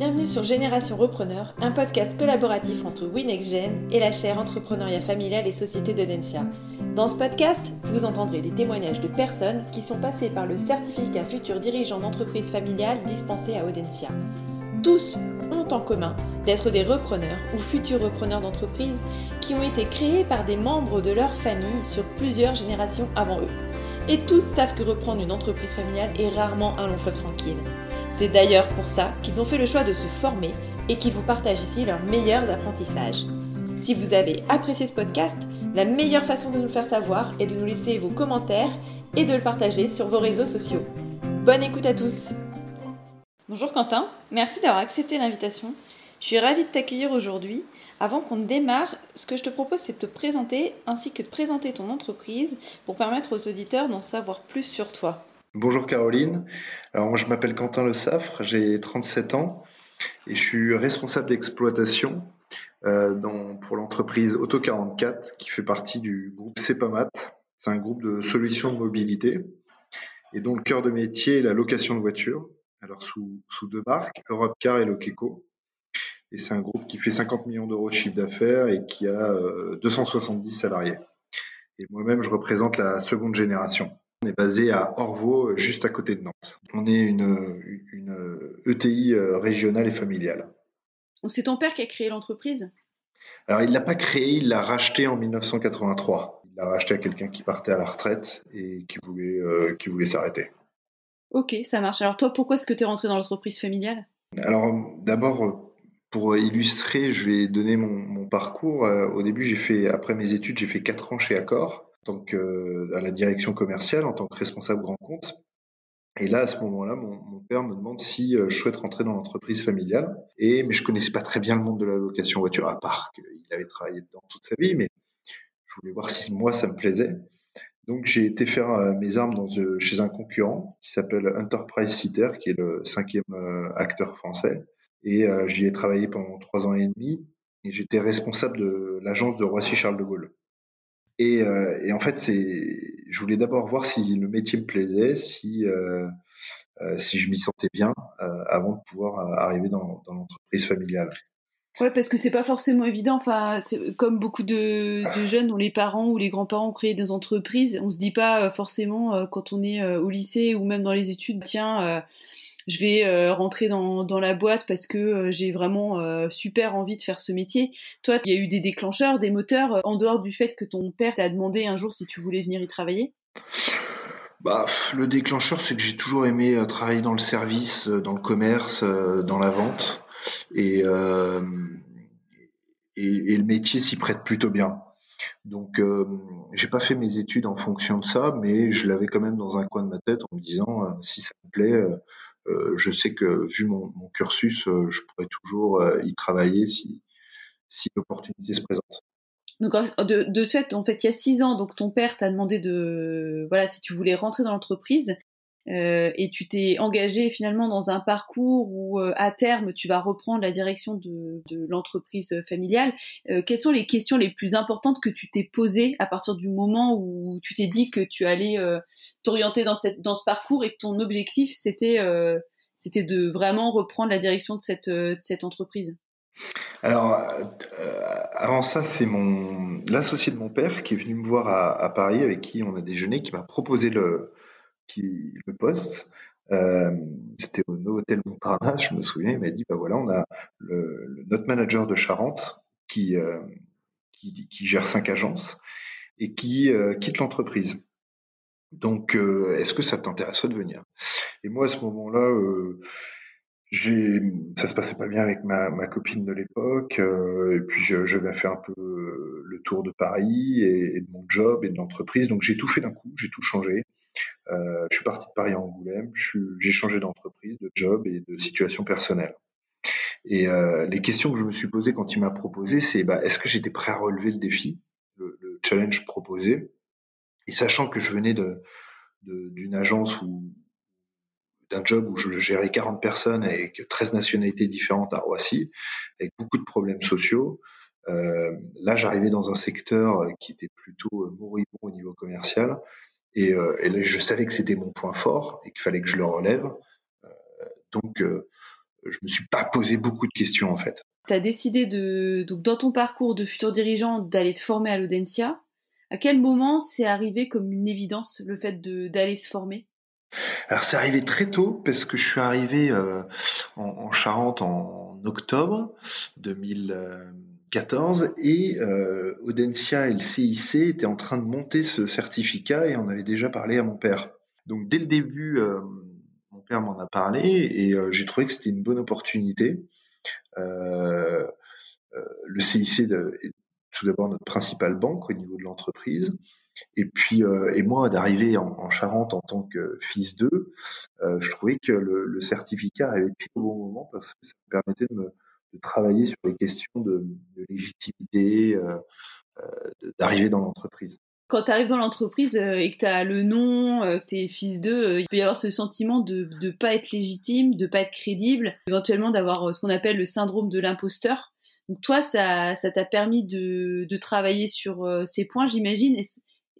Bienvenue sur Génération Repreneur, un podcast collaboratif entre WinXGen et la chaire Entrepreneuriat familial et Société de. Dans ce podcast, vous entendrez des témoignages de personnes qui sont passées par le certificat futur dirigeant d'entreprise familiale dispensé à Audencia. Tous ont en commun d'être des repreneurs ou futurs repreneurs d'entreprise qui ont été créés par des membres de leur famille sur plusieurs générations avant eux. Et tous savent que reprendre une entreprise familiale est rarement un long fleuve tranquille. C'est d'ailleurs pour ça qu'ils ont fait le choix de se former et qu'ils vous partagent ici leurs meilleurs apprentissages. Si vous avez apprécié ce podcast, la meilleure façon de nous le faire savoir est de nous laisser vos commentaires et de le partager sur vos réseaux sociaux. Bonne écoute à tous Bonjour Quentin, merci d'avoir accepté l'invitation. Je suis ravie de t'accueillir aujourd'hui. Avant qu'on démarre, ce que je te propose, c'est de te présenter ainsi que de présenter ton entreprise pour permettre aux auditeurs d'en savoir plus sur toi. Bonjour Caroline. Alors moi je m'appelle Quentin Le Saffre, j'ai 37 ans et je suis responsable d'exploitation euh, pour l'entreprise Auto 44 qui fait partie du groupe CEPAMAT. C'est un groupe de solutions de mobilité et dont le cœur de métier est la location de voitures. Alors sous, sous deux marques, Europcar et Lokeco. Et c'est un groupe qui fait 50 millions d'euros de chiffre d'affaires et qui a 270 euh, salariés. Et moi-même, je représente la seconde génération. On est basé à Orvaux, juste à côté de Nantes. On est une, une ETI euh, régionale et familiale. C'est ton père qui a créé l'entreprise? Alors, il ne l'a pas créé, il l'a racheté en 1983. Il l'a racheté à quelqu'un qui partait à la retraite et qui voulait, euh, qui voulait s'arrêter. Ok, ça marche. Alors, toi, pourquoi est-ce que tu es rentré dans l'entreprise familiale? Alors, d'abord, pour illustrer, je vais donner mon, mon parcours. Euh, au début, j'ai fait, après mes études, j'ai fait 4 ans chez Accor tant que à la direction commerciale en tant que responsable grand compte. Et là, à ce moment-là, mon, père me demande si euh, je souhaite rentrer dans l'entreprise familiale. Et mais je connaissais pas très bien le monde de la location voiture, à part qu'il avait travaillé dedans toute sa vie. Mais je voulais voir si moi ça me plaisait. Donc j'ai été faire euh, mes armes dans, euh, chez un concurrent qui s'appelle Enterprise Citer, qui est le cinquième acteur français. Et j'y ai travaillé pendant trois ans et demi. Et j'étais responsable de l'agence de Roissy Charles de Gaulle. Euh, et, en fait, c'est, je voulais d'abord voir si le métier me plaisait, si euh, euh, si je m'y sentais bien, avant de pouvoir arriver dans, l'entreprise familiale. Ouais, parce que c'est pas forcément évident. Enfin, comme beaucoup de, jeunes dont les parents ou les grands-parents ont créé des entreprises, on se dit pas forcément quand on est au lycée ou même dans les études, tiens je vais euh, rentrer dans, la boîte parce que euh, j'ai vraiment euh, super envie de faire ce métier. Toi, il y a eu des déclencheurs, des moteurs, en dehors du fait que ton père t'a demandé un jour si tu voulais venir y travailler? Bah, le déclencheur, c'est que j'ai toujours aimé travailler dans le service, dans le commerce, dans la vente. Et, et, le métier s'y prête plutôt bien. Donc, euh, j'ai pas fait mes études en fonction de ça, mais je l'avais quand même dans un coin de ma tête en me disant si ça me plaît, je sais que vu mon, cursus, euh, je pourrais toujours euh, y travailler si, si l'opportunité se présente. Donc de, de fait, en fait, il y a six ans, donc ton père t'a demandé de, voilà, si tu voulais rentrer dans l'entreprise, euh, et tu t'es engagé finalement dans un parcours où à terme tu vas reprendre la direction de, l'entreprise familiale. Euh, quelles sont les questions les plus importantes que tu t'es posées à partir du moment où tu t'es dit que tu allais t'orienter dans, dans ce parcours et que ton objectif c'était euh, c'était de vraiment reprendre la direction de cette, euh, cette entreprise? Alors, euh, avant ça, c'est mon l'associé de mon père qui est venu me voir à, Paris, avec qui on a déjeuné, qui m'a proposé le, qui, le poste. Euh, C'était au hôtel Montparnasse, je me souviens. Il m'a dit, bah voilà, on a le, le notre manager de Charente qui, euh, qui, gère cinq agences et qui quitte l'entreprise. Donc, euh, est-ce que ça t'intéresserait de venir? Et moi, à ce moment-là, euh, ça se passait pas bien avec ma, ma copine de l'époque, euh, et puis j'avais fait un peu le tour de Paris et, de mon job et de l'entreprise, donc j'ai tout fait d'un coup, j'ai tout changé. Euh, je suis parti de Paris à Angoulême, j'ai changé d'entreprise, de job et de situation personnelle. Et euh, les questions que je me suis posées quand il m'a proposé, c'est bah, est-ce que j'étais prêt à relever le défi, le, le challenge proposé? Et sachant que je venais de, d'une agence ou d'un job où je gérais 40 personnes avec 13 nationalités différentes à Roissy, avec beaucoup de problèmes sociaux, euh, là j'arrivais dans un secteur qui était plutôt euh, moribond au niveau commercial. Et, euh, et là, je savais que c'était mon point fort et qu'il fallait que je le relève. Euh, donc, je me suis pas posé beaucoup de questions en fait. Tu as décidé de, donc dans ton parcours de futur dirigeant d'aller te former à l'Audencia. À quel moment c'est arrivé comme une évidence le fait d'aller se former? Alors c'est arrivé très tôt parce que je suis arrivé euh, en, en, Charente en octobre 2014 et euh, Audencia et le CIC étaient en train de monter ce certificat et on avait déjà parlé à mon père. Donc dès le début, euh, mon père m'en a parlé et euh, j'ai trouvé que c'était une bonne opportunité. Euh, le CIC est tout d'abord notre principale banque au niveau de l'entreprise. Et puis, et moi, d'arriver en, Charente en tant que fils d'eux, je trouvais que le, certificat avait pris au bon moment parce que ça me permettait de, me, de travailler sur les questions de, de légitimité, d'arriver dans l'entreprise. Quand tu arrives dans l'entreprise euh, et que tu as le nom, euh, que tu es fils d'eux, euh, il peut y avoir ce sentiment de ne pas être légitime, de pas être crédible, éventuellement d'avoir ce qu'on appelle le syndrome de l'imposteur. Donc toi, ça ça t'a permis de, de travailler sur ces points, j'imagine, et,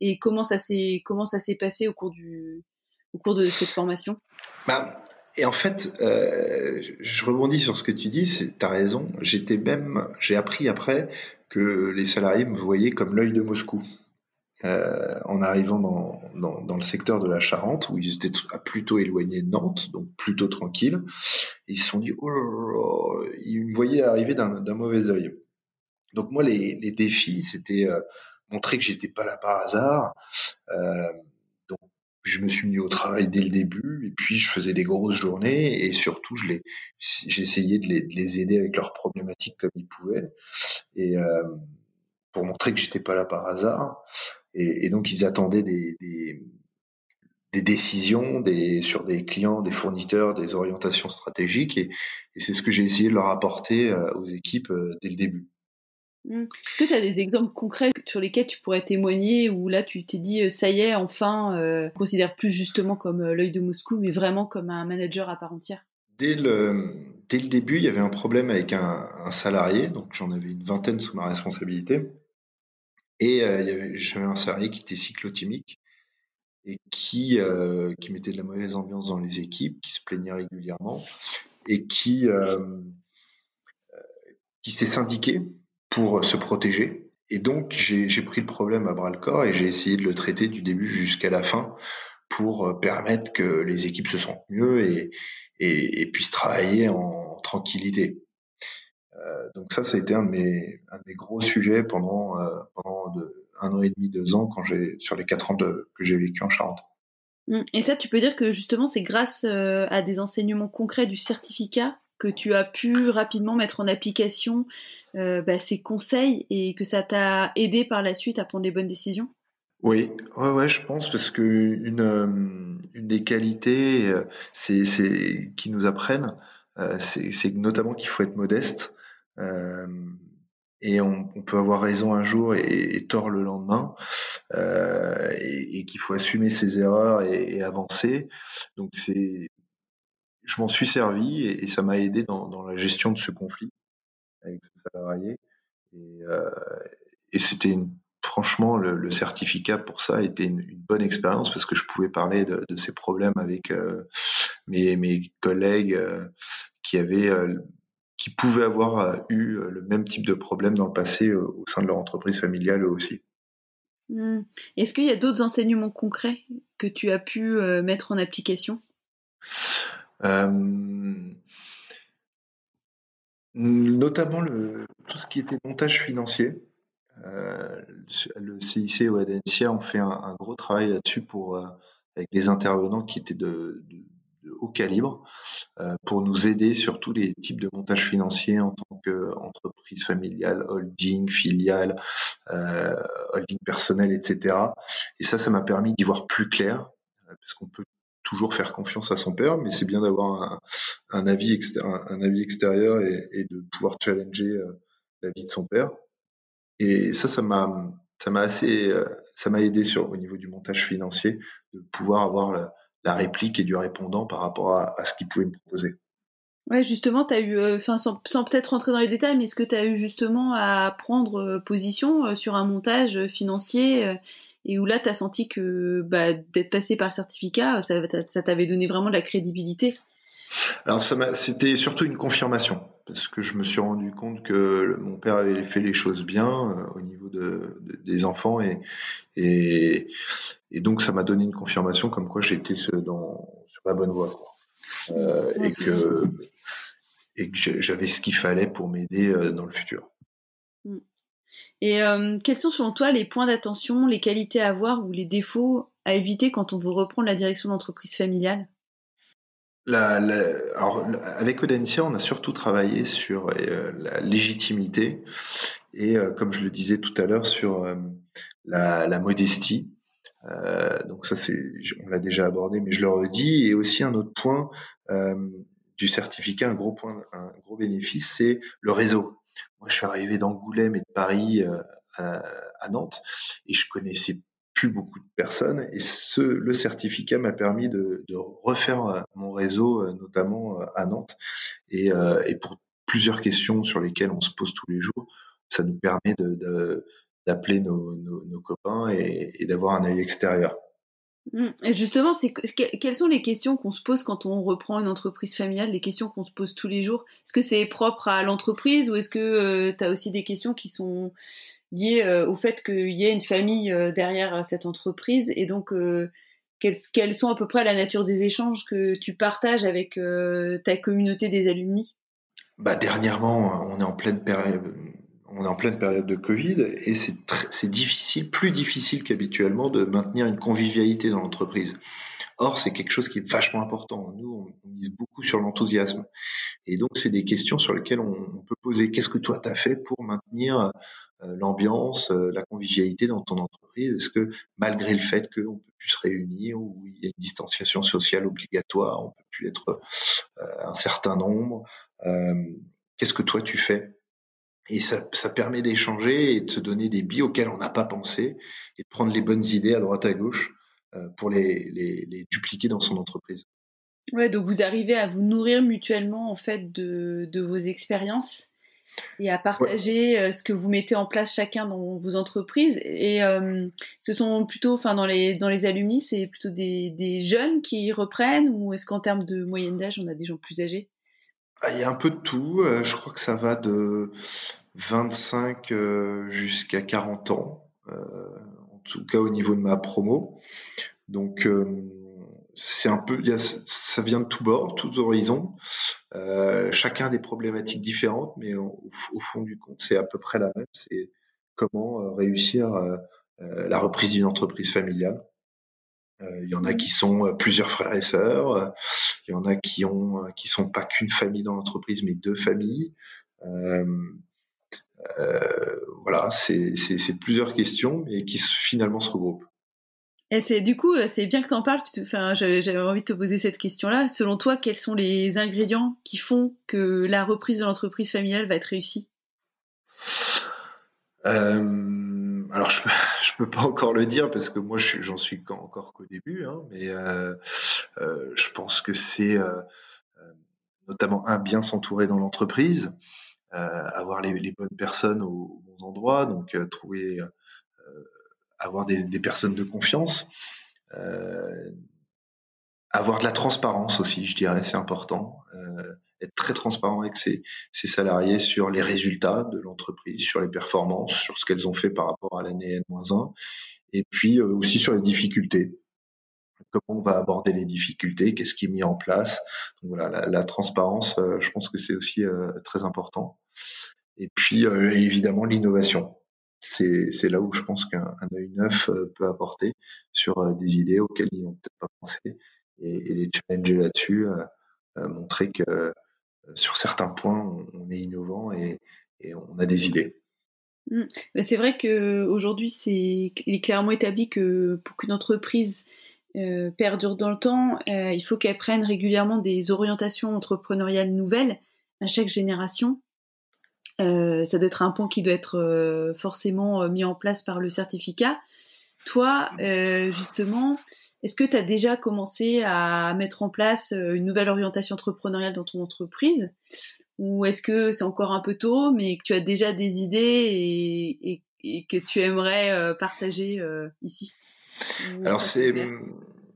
et comment ça s'est comment ça s'est passé au cours du au cours de cette formation? Bah, et en fait, euh, je rebondis sur ce que tu dis, tu as raison. J'étais même, j'ai appris après que les salariés me voyaient comme l'œil de Moscou. Euh, en arrivant dans, dans, dans, le secteur de la Charente, où ils étaient plutôt éloignés de Nantes, donc plutôt tranquilles. ils se sont dit, oh, là là, ils me voyaient arriver d'un mauvais œil. Donc moi, les, les défis, c'était euh, montrer que j'étais pas là par hasard. Euh, je me suis mis au travail dès le début, et puis je faisais des grosses journées, et surtout, je les, j'essayais de les, les aider avec leurs problématiques comme ils pouvaient. Et euh, pour montrer que j'étais pas là par hasard. Et, donc ils attendaient des, des, décisions des, sur des clients, des fournisseurs, des orientations stratégiques. Et, et c'est ce que j'ai essayé de leur apporter euh, aux équipes euh, dès le début. Mmh. Est-ce que tu as des exemples concrets sur lesquels tu pourrais témoigner où là tu t'es dit euh, ça y est enfin euh, considère plus justement comme l'œil de Moscou mais vraiment comme un manager à part entière? Dès le, dès le début, il y avait un problème avec un, salarié, donc j'en avais une vingtaine sous ma responsabilité. Et euh, j'avais un salarié qui était cyclotimique et qui, euh, qui mettait de la mauvaise ambiance dans les équipes, qui se plaignait régulièrement et qui, euh, qui s'est syndiqué pour se protéger. Et donc, j'ai pris le problème à bras le corps et j'ai essayé de le traiter du début jusqu'à la fin pour permettre que les équipes se sentent mieux et, et, et puissent travailler en tranquillité. Euh, donc ça, ça a été un de mes, un de mes gros sujets pendant, euh, pendant un an et demi, deux ans, quand j'ai sur les quatre ans que j'ai vécu en Charente. Mmh. Et ça, tu peux dire que justement, c'est grâce euh, à des enseignements concrets du certificat que tu as pu rapidement mettre en application euh, bah, ces conseils et que ça t'a aidé par la suite à prendre les bonnes décisions? Oui, ouais, ouais, je pense parce que une, une des qualités, c'est, c'est qui nous apprennent, c'est, notamment qu'il faut être modeste. Euh, et on, peut avoir raison un jour et, tort le lendemain, euh, et, et qu'il faut assumer ses erreurs et, et avancer. Donc c'est, je m'en suis servi et, ça m'a aidé dans, la gestion de ce conflit avec ce salarié. Et, euh, c'était franchement le, certificat pour ça était une, une, bonne expérience parce que je pouvais parler de, ces problèmes avec euh, mes, collègues euh, qui avaient qui pouvaient avoir eu le même type de problème dans le passé au sein de leur entreprise familiale aussi. Mmh. Est-ce qu'il y a d'autres enseignements concrets que tu as pu mettre en application? Notamment le, tout ce qui était montage financier. Euh, le CIC ou Adencia ont fait un, gros travail là-dessus pour avec des intervenants qui étaient de, haut calibre euh, pour nous aider sur tous les types de montage financier en tant qu'entreprise familiale, holding, filiale, euh, holding personnel, etc. Et ça, ça m'a permis d'y voir plus clair, euh, parce qu'on peut toujours faire confiance à son père, mais c'est bien d'avoir un, un, avis un avis extérieur et, de pouvoir challenger euh, la vie de son père. Et ça, ça m'a ça m'a assez ça m'a aidé au niveau du montage financier de pouvoir avoir la, réplique et du répondant par rapport à, ce qu'il pouvait me proposer. Ouais, justement, tu as eu, euh, enfin, sans, sans peut-être rentrer dans les détails, mais est-ce que tu as eu justement à prendre euh, position euh, sur un montage financier et où là, tu as senti que bah, d'être passé par le certificat, ça, ça t'avait donné vraiment de la crédibilité Alors c'était surtout une confirmation parce que je me suis rendu compte que mon père avait fait les choses bien euh, au niveau de, des enfants et, et, donc ça m'a donné une confirmation comme quoi j'étais dans sur la bonne voie euh, et que et que j'avais ce qu'il fallait pour m'aider euh, dans le futur. Mm. Et quels sont selon toi les points d'attention, les qualités à avoir ou les défauts à éviter quand on veut reprendre la direction d'entreprise familiale? Alors, avec Audencia, on a surtout travaillé sur euh, la légitimité et, euh, comme je le disais tout à l'heure, sur euh, la, la, modestie. donc ça, c'est, on l'a déjà abordé, mais je le redis. Et aussi un autre point du certificat, un gros point, un gros bénéfice, c'est le réseau. Moi, je suis arrivé d'Angoulême et de Paris à, à Nantes et je connaissais beaucoup de personnes. Et ce, le certificat m'a permis de, refaire euh, mon réseau, euh, notamment euh, à Nantes. Et, pour plusieurs questions sur lesquelles on se pose tous les jours, ça nous permet d'appeler nos, copains et, d'avoir un œil extérieur. Et justement, quelles sont les questions qu'on se pose quand on reprend une entreprise familiale, les questions qu'on se pose tous les jours? Est-ce que c'est propre à l'entreprise ou est-ce que tu as aussi des questions qui sont lié euh, au fait qu'il y ait une famille euh, derrière euh, cette entreprise? Et donc quelles, sont à peu près la nature des échanges que tu partages avec ta communauté des alumni? Bah, Dernièrement, on est en pleine période, on est en pleine période de Covid et c'est, difficile, plus difficile qu'habituellement de maintenir une convivialité dans l'entreprise. Or, c'est quelque chose qui est vachement important. Nous, on, mise beaucoup sur l'enthousiasme. Et donc, c'est des questions sur lesquelles on, peut poser. Qu'est-ce que toi, tu as fait pour maintenir euh, l'ambiance, euh, la convivialité dans ton entreprise? Est-ce que malgré le fait qu'on peut plus se réunir ou il y a une distanciation sociale obligatoire, on peut plus être euh, un certain nombre, qu'est-ce que toi tu fais? Et ça, ça permet d'échanger et de se donner des billes auxquels on n'a pas pensé et de prendre les bonnes idées à droite à gauche pour les, les, les dupliquer dans son entreprise. Ouais, donc vous arrivez à vous nourrir mutuellement en fait de, de vos expériences et à partager euh, ce que vous mettez en place chacun dans vos entreprises. Et euh, ce sont plutôt, enfin dans les dans les alumni, c'est plutôt des, des jeunes qui reprennent ou est-ce qu'en termes de moyenne d'âge, on a des gens plus âgés? Ah, Il y a un peu de tout. Euh, je crois que ça va de 25 jusqu'à 40 ans, en tout cas au niveau de ma promo. Donc c'est un peu, ça vient de tous bords, tous horizons. Euh, chacun a des problématiques différentes, mais au, fond du compte, c'est à peu près la même. C'est comment euh, réussir euh, la reprise d'une entreprise familiale. Il y en a qui sont plusieurs frères et sœurs. Il y en a qui ont qui sont pas qu'une famille dans l'entreprise, mais deux familles. Voilà, c'est plusieurs questions, mais qui finalement se regroupent. Et c'est du coup, c'est bien que tu en parles. Enfin, j'avais envie de te poser cette question-là. Selon toi, quels sont les ingrédients qui font que la reprise de l'entreprise familiale va être réussie? Euh, Alors, je, je peux pas encore le dire parce que moi, j'en suis encore qu'au début. Hein, mais euh, euh, je pense que c'est euh, euh, notamment un bien s'entourer dans l'entreprise, avoir les, les, bonnes personnes aux bons endroits, donc trouver avoir des, des, personnes de confiance, euh, avoir de la transparence aussi, je dirais, c'est important. Euh, être très transparent avec ses, ses, salariés sur les résultats de l'entreprise, sur les performances, sur ce qu'elles ont fait par rapport à l'année N-1, et puis euh, aussi sur les difficultés. Comment on va aborder les difficultés, qu'est-ce qui est mis en place. Donc voilà, la, la transparence, euh, je pense que c'est aussi euh, très important. Et puis évidemment l'innovation c'est là où je pense qu'un œil neuf euh, peut apporter sur euh, des idées auxquelles ils n'ont peut-être pas pensé et, les challenger là-dessus, euh, montrer que sur certains points on, est innovant et, on a des idées. Mmh. C'est vrai qu'aujourd'hui, c'est il est clairement établi que pour qu'une entreprise perdure dans le temps, il faut qu'elle prenne régulièrement des orientations entrepreneuriales nouvelles à chaque génération. Euh, ça doit être un point qui doit être euh, forcément euh, mis en place par le certificat. Toi, justement, est-ce que tu as déjà commencé à mettre en place une nouvelle orientation entrepreneuriale dans ton entreprise? Ou est-ce que c'est encore un peu tôt, mais que tu as déjà des idées et, que tu aimerais partager ici? Alors c'est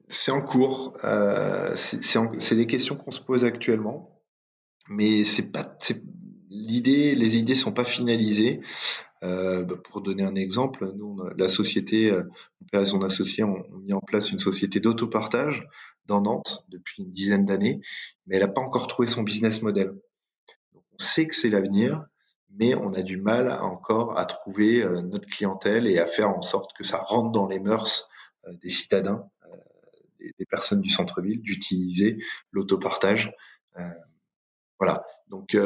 C'est en cours. Euh, c'est des questions qu'on se pose actuellement, mais c'est pas l'idée. Les idées sont pas finalisées. Euh, bah, pour donner un exemple, nous, la société, euh, mon père et son associé ont, mis en place une société d'autopartage dans Nantes depuis une dizaine d'années, mais elle n'a pas encore trouvé son business model. on sait que c'est l'avenir, mais on a du mal encore à trouver euh, notre clientèle et à faire en sorte que ça rentre dans les mœurs des citadins, euh, des, personnes du centre-ville, d'utiliser l'autopartage. voilà. Donc,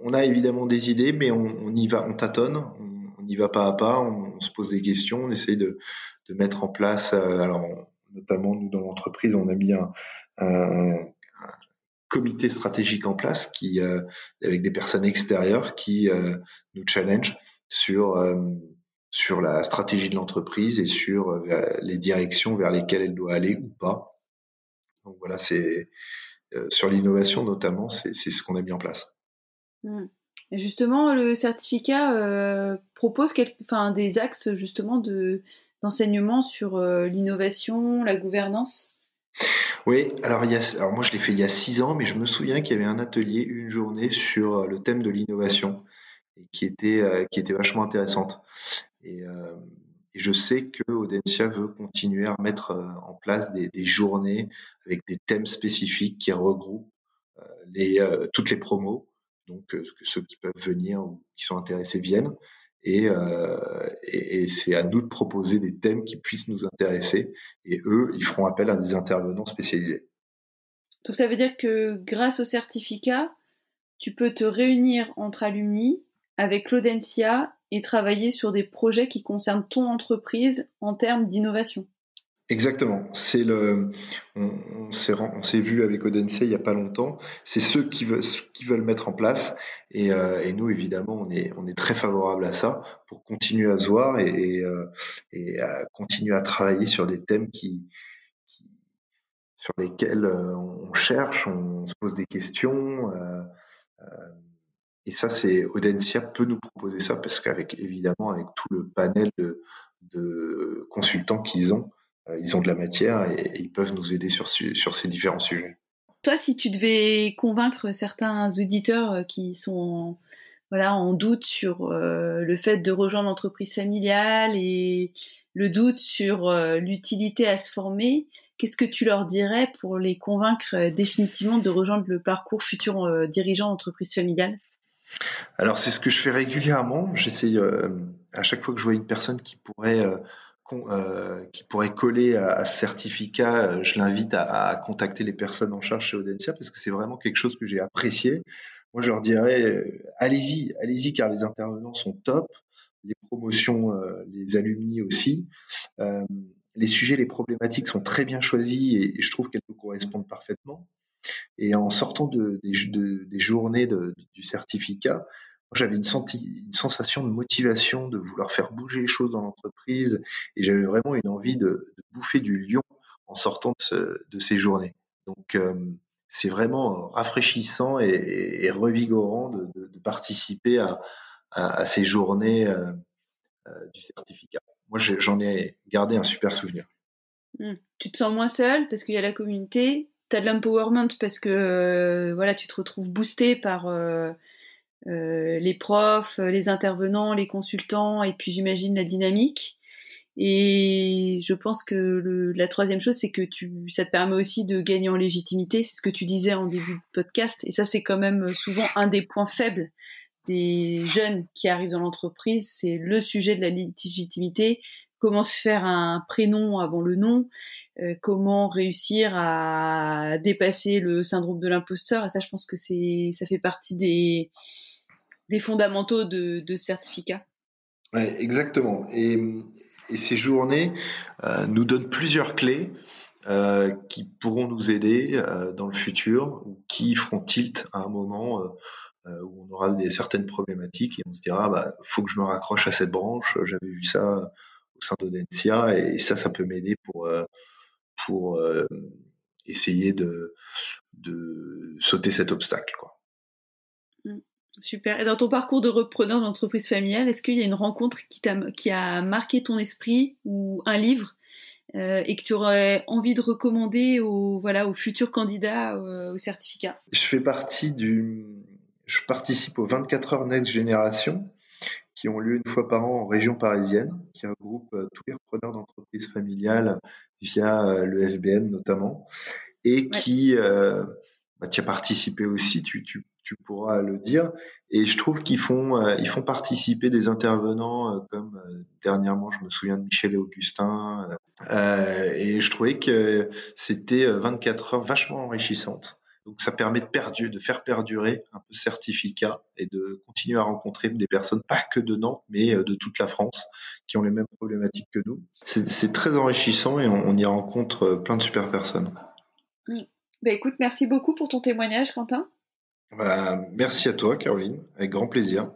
on a évidemment des idées, mais on, y va, on tâtonne, on, y va pas à pas, on, se pose des questions, on essaye de, mettre en place. alors, notamment nous dans l'entreprise, on a mis un, comité stratégique en place qui, euh, avec des personnes extérieures qui euh, nous challenge sur euh, sur la stratégie de l'entreprise et sur les directions vers lesquelles elle doit aller ou pas. Donc voilà, c'est sur l'innovation notamment, c'est ce qu'on a mis en place. Mmh. Et justement, le certificat propose enfin, des axes justement de d'enseignement sur l'innovation, la gouvernance? Oui, alors, il y a, alors moi je l'ai fait il y a six ans, mais je me souviens qu'il y avait un atelier, une journée sur euh, le thème de l'innovation, qui était, euh, qui était vachement intéressante. Et, euh, et, je sais que Audencia veut continuer à mettre en place des, journées avec des thèmes spécifiques qui regroupent les, toutes les promos, donc ceux qui peuvent venir ou qui sont intéressés viennent. Euh, et, et, c'est à nous de proposer des thèmes qui puissent nous intéresser. Et eux, ils feront appel à des intervenants spécialisés. Donc ça veut dire que grâce au certificat, tu peux te réunir entre alumni avec l'Audencia et travailler sur des projets qui concernent ton entreprise en termes d'innovation. Exactement. C'est le, on, s'est vu avec Odense il y a pas longtemps. C'est ceux qui veulent, mettre en place. Et, euh, nous, évidemment, on est, très favorable à ça pour continuer à se voir et, euh, à continuer à travailler sur des thèmes qui, sur lesquels euh, on cherche, on se pose des questions. Et ça, c'est Audencia peut nous proposer ça parce qu'avec évidemment avec tout le panel de, consultants qu'ils ont, euh, ils ont de la matière et, ils peuvent nous aider sur, sur ces différents sujets. Toi, si tu devais convaincre certains auditeurs euh, qui sont en, voilà, en doute sur euh, le fait de rejoindre l'entreprise familiale et le doute sur l'utilité à se former, qu'est-ce que tu leur dirais pour les convaincre définitivement de rejoindre le parcours futur dirigeant d'entreprise familiale? Alors c'est ce que je fais régulièrement. J'essaye à chaque fois que je vois une personne qui pourrait euh, qui pourrait coller à, ce certificat, euh, je l'invite à, contacter les personnes en charge chez Audencia parce que c'est vraiment quelque chose que j'ai apprécié. Moi, je leur dirais, euh, allez-y, allez-y, car les intervenants sont top, les promotions, les alumni aussi. les sujets, les problématiques sont très bien choisis et, je trouve qu'elles nous correspondent parfaitement. Et en sortant de, des journées du certificat, j'avais une, sensation de motivation, de vouloir faire bouger les choses dans l'entreprise, et j'avais vraiment une envie de, bouffer du lion en sortant de, ces journées. Donc, c'est vraiment rafraîchissant et, revigorant de, participer à, ces journées euh, euh, du certificat. Moi, j'en ai gardé un super souvenir. Mmh. Tu te sens moins seul parce qu'il y a la communauté. Tu as de l'empowerment parce que euh, voilà, tu te retrouves boosté par euh, euh, les profs, euh, les intervenants, les consultants, et puis j'imagine la dynamique. Et je pense que le, la troisième chose, c'est que tu, ça te permet aussi de gagner en légitimité. C'est ce que tu disais en début de podcast. Et ça, c'est quand même souvent un des points faibles des jeunes qui arrivent dans l'entreprise. C'est le sujet de la légitimité. Comment se faire un prénom avant le nom euh, Comment réussir à dépasser le syndrome de l'imposteur Et ça, je pense que c'est, ça fait partie des, fondamentaux de, de certificat. Ouais, exactement. Et, ces journées euh, nous donnent plusieurs clés euh, qui pourront nous aider dans le futur ou qui feront tilt à un moment où on aura des certaines problématiques et on se dira bah faut que je me raccroche à cette branche. J'avais vu ça au sein et ça, ça peut m'aider pour pour essayer de de sauter cet obstacle. Quoi. Super. Et dans ton parcours de repreneur d'entreprise familiale, est-ce qu'il y a une rencontre qui, a, qui a marqué ton esprit ou un livre et que tu aurais envie de recommander aux, voilà, aux futurs candidats au certificat? Je fais partie du. Je participe aux 24 heures Next Génération qui ont lieu une fois par an en région parisienne, qui regroupe tous les repreneurs d'entreprises familiales via le FBN notamment, et qui, bah, tu as participé aussi, tu, tu, tu, pourras le dire, et je trouve qu'ils font, ils font participer des intervenants comme dernièrement, je me souviens de Michel et Augustin, et je trouvais que c'était 24 heures vachement enrichissantes. Donc ça permet de, de faire perdurer un peu ce certificat et de continuer à rencontrer des personnes, pas que de Nantes, mais euh, de toute la France, qui ont les mêmes problématiques que nous. C'est très enrichissant et on, y rencontre euh, plein de super personnes. Bah, écoute, merci beaucoup pour ton témoignage, Quentin. Bah, merci à toi, Caroline, avec grand plaisir.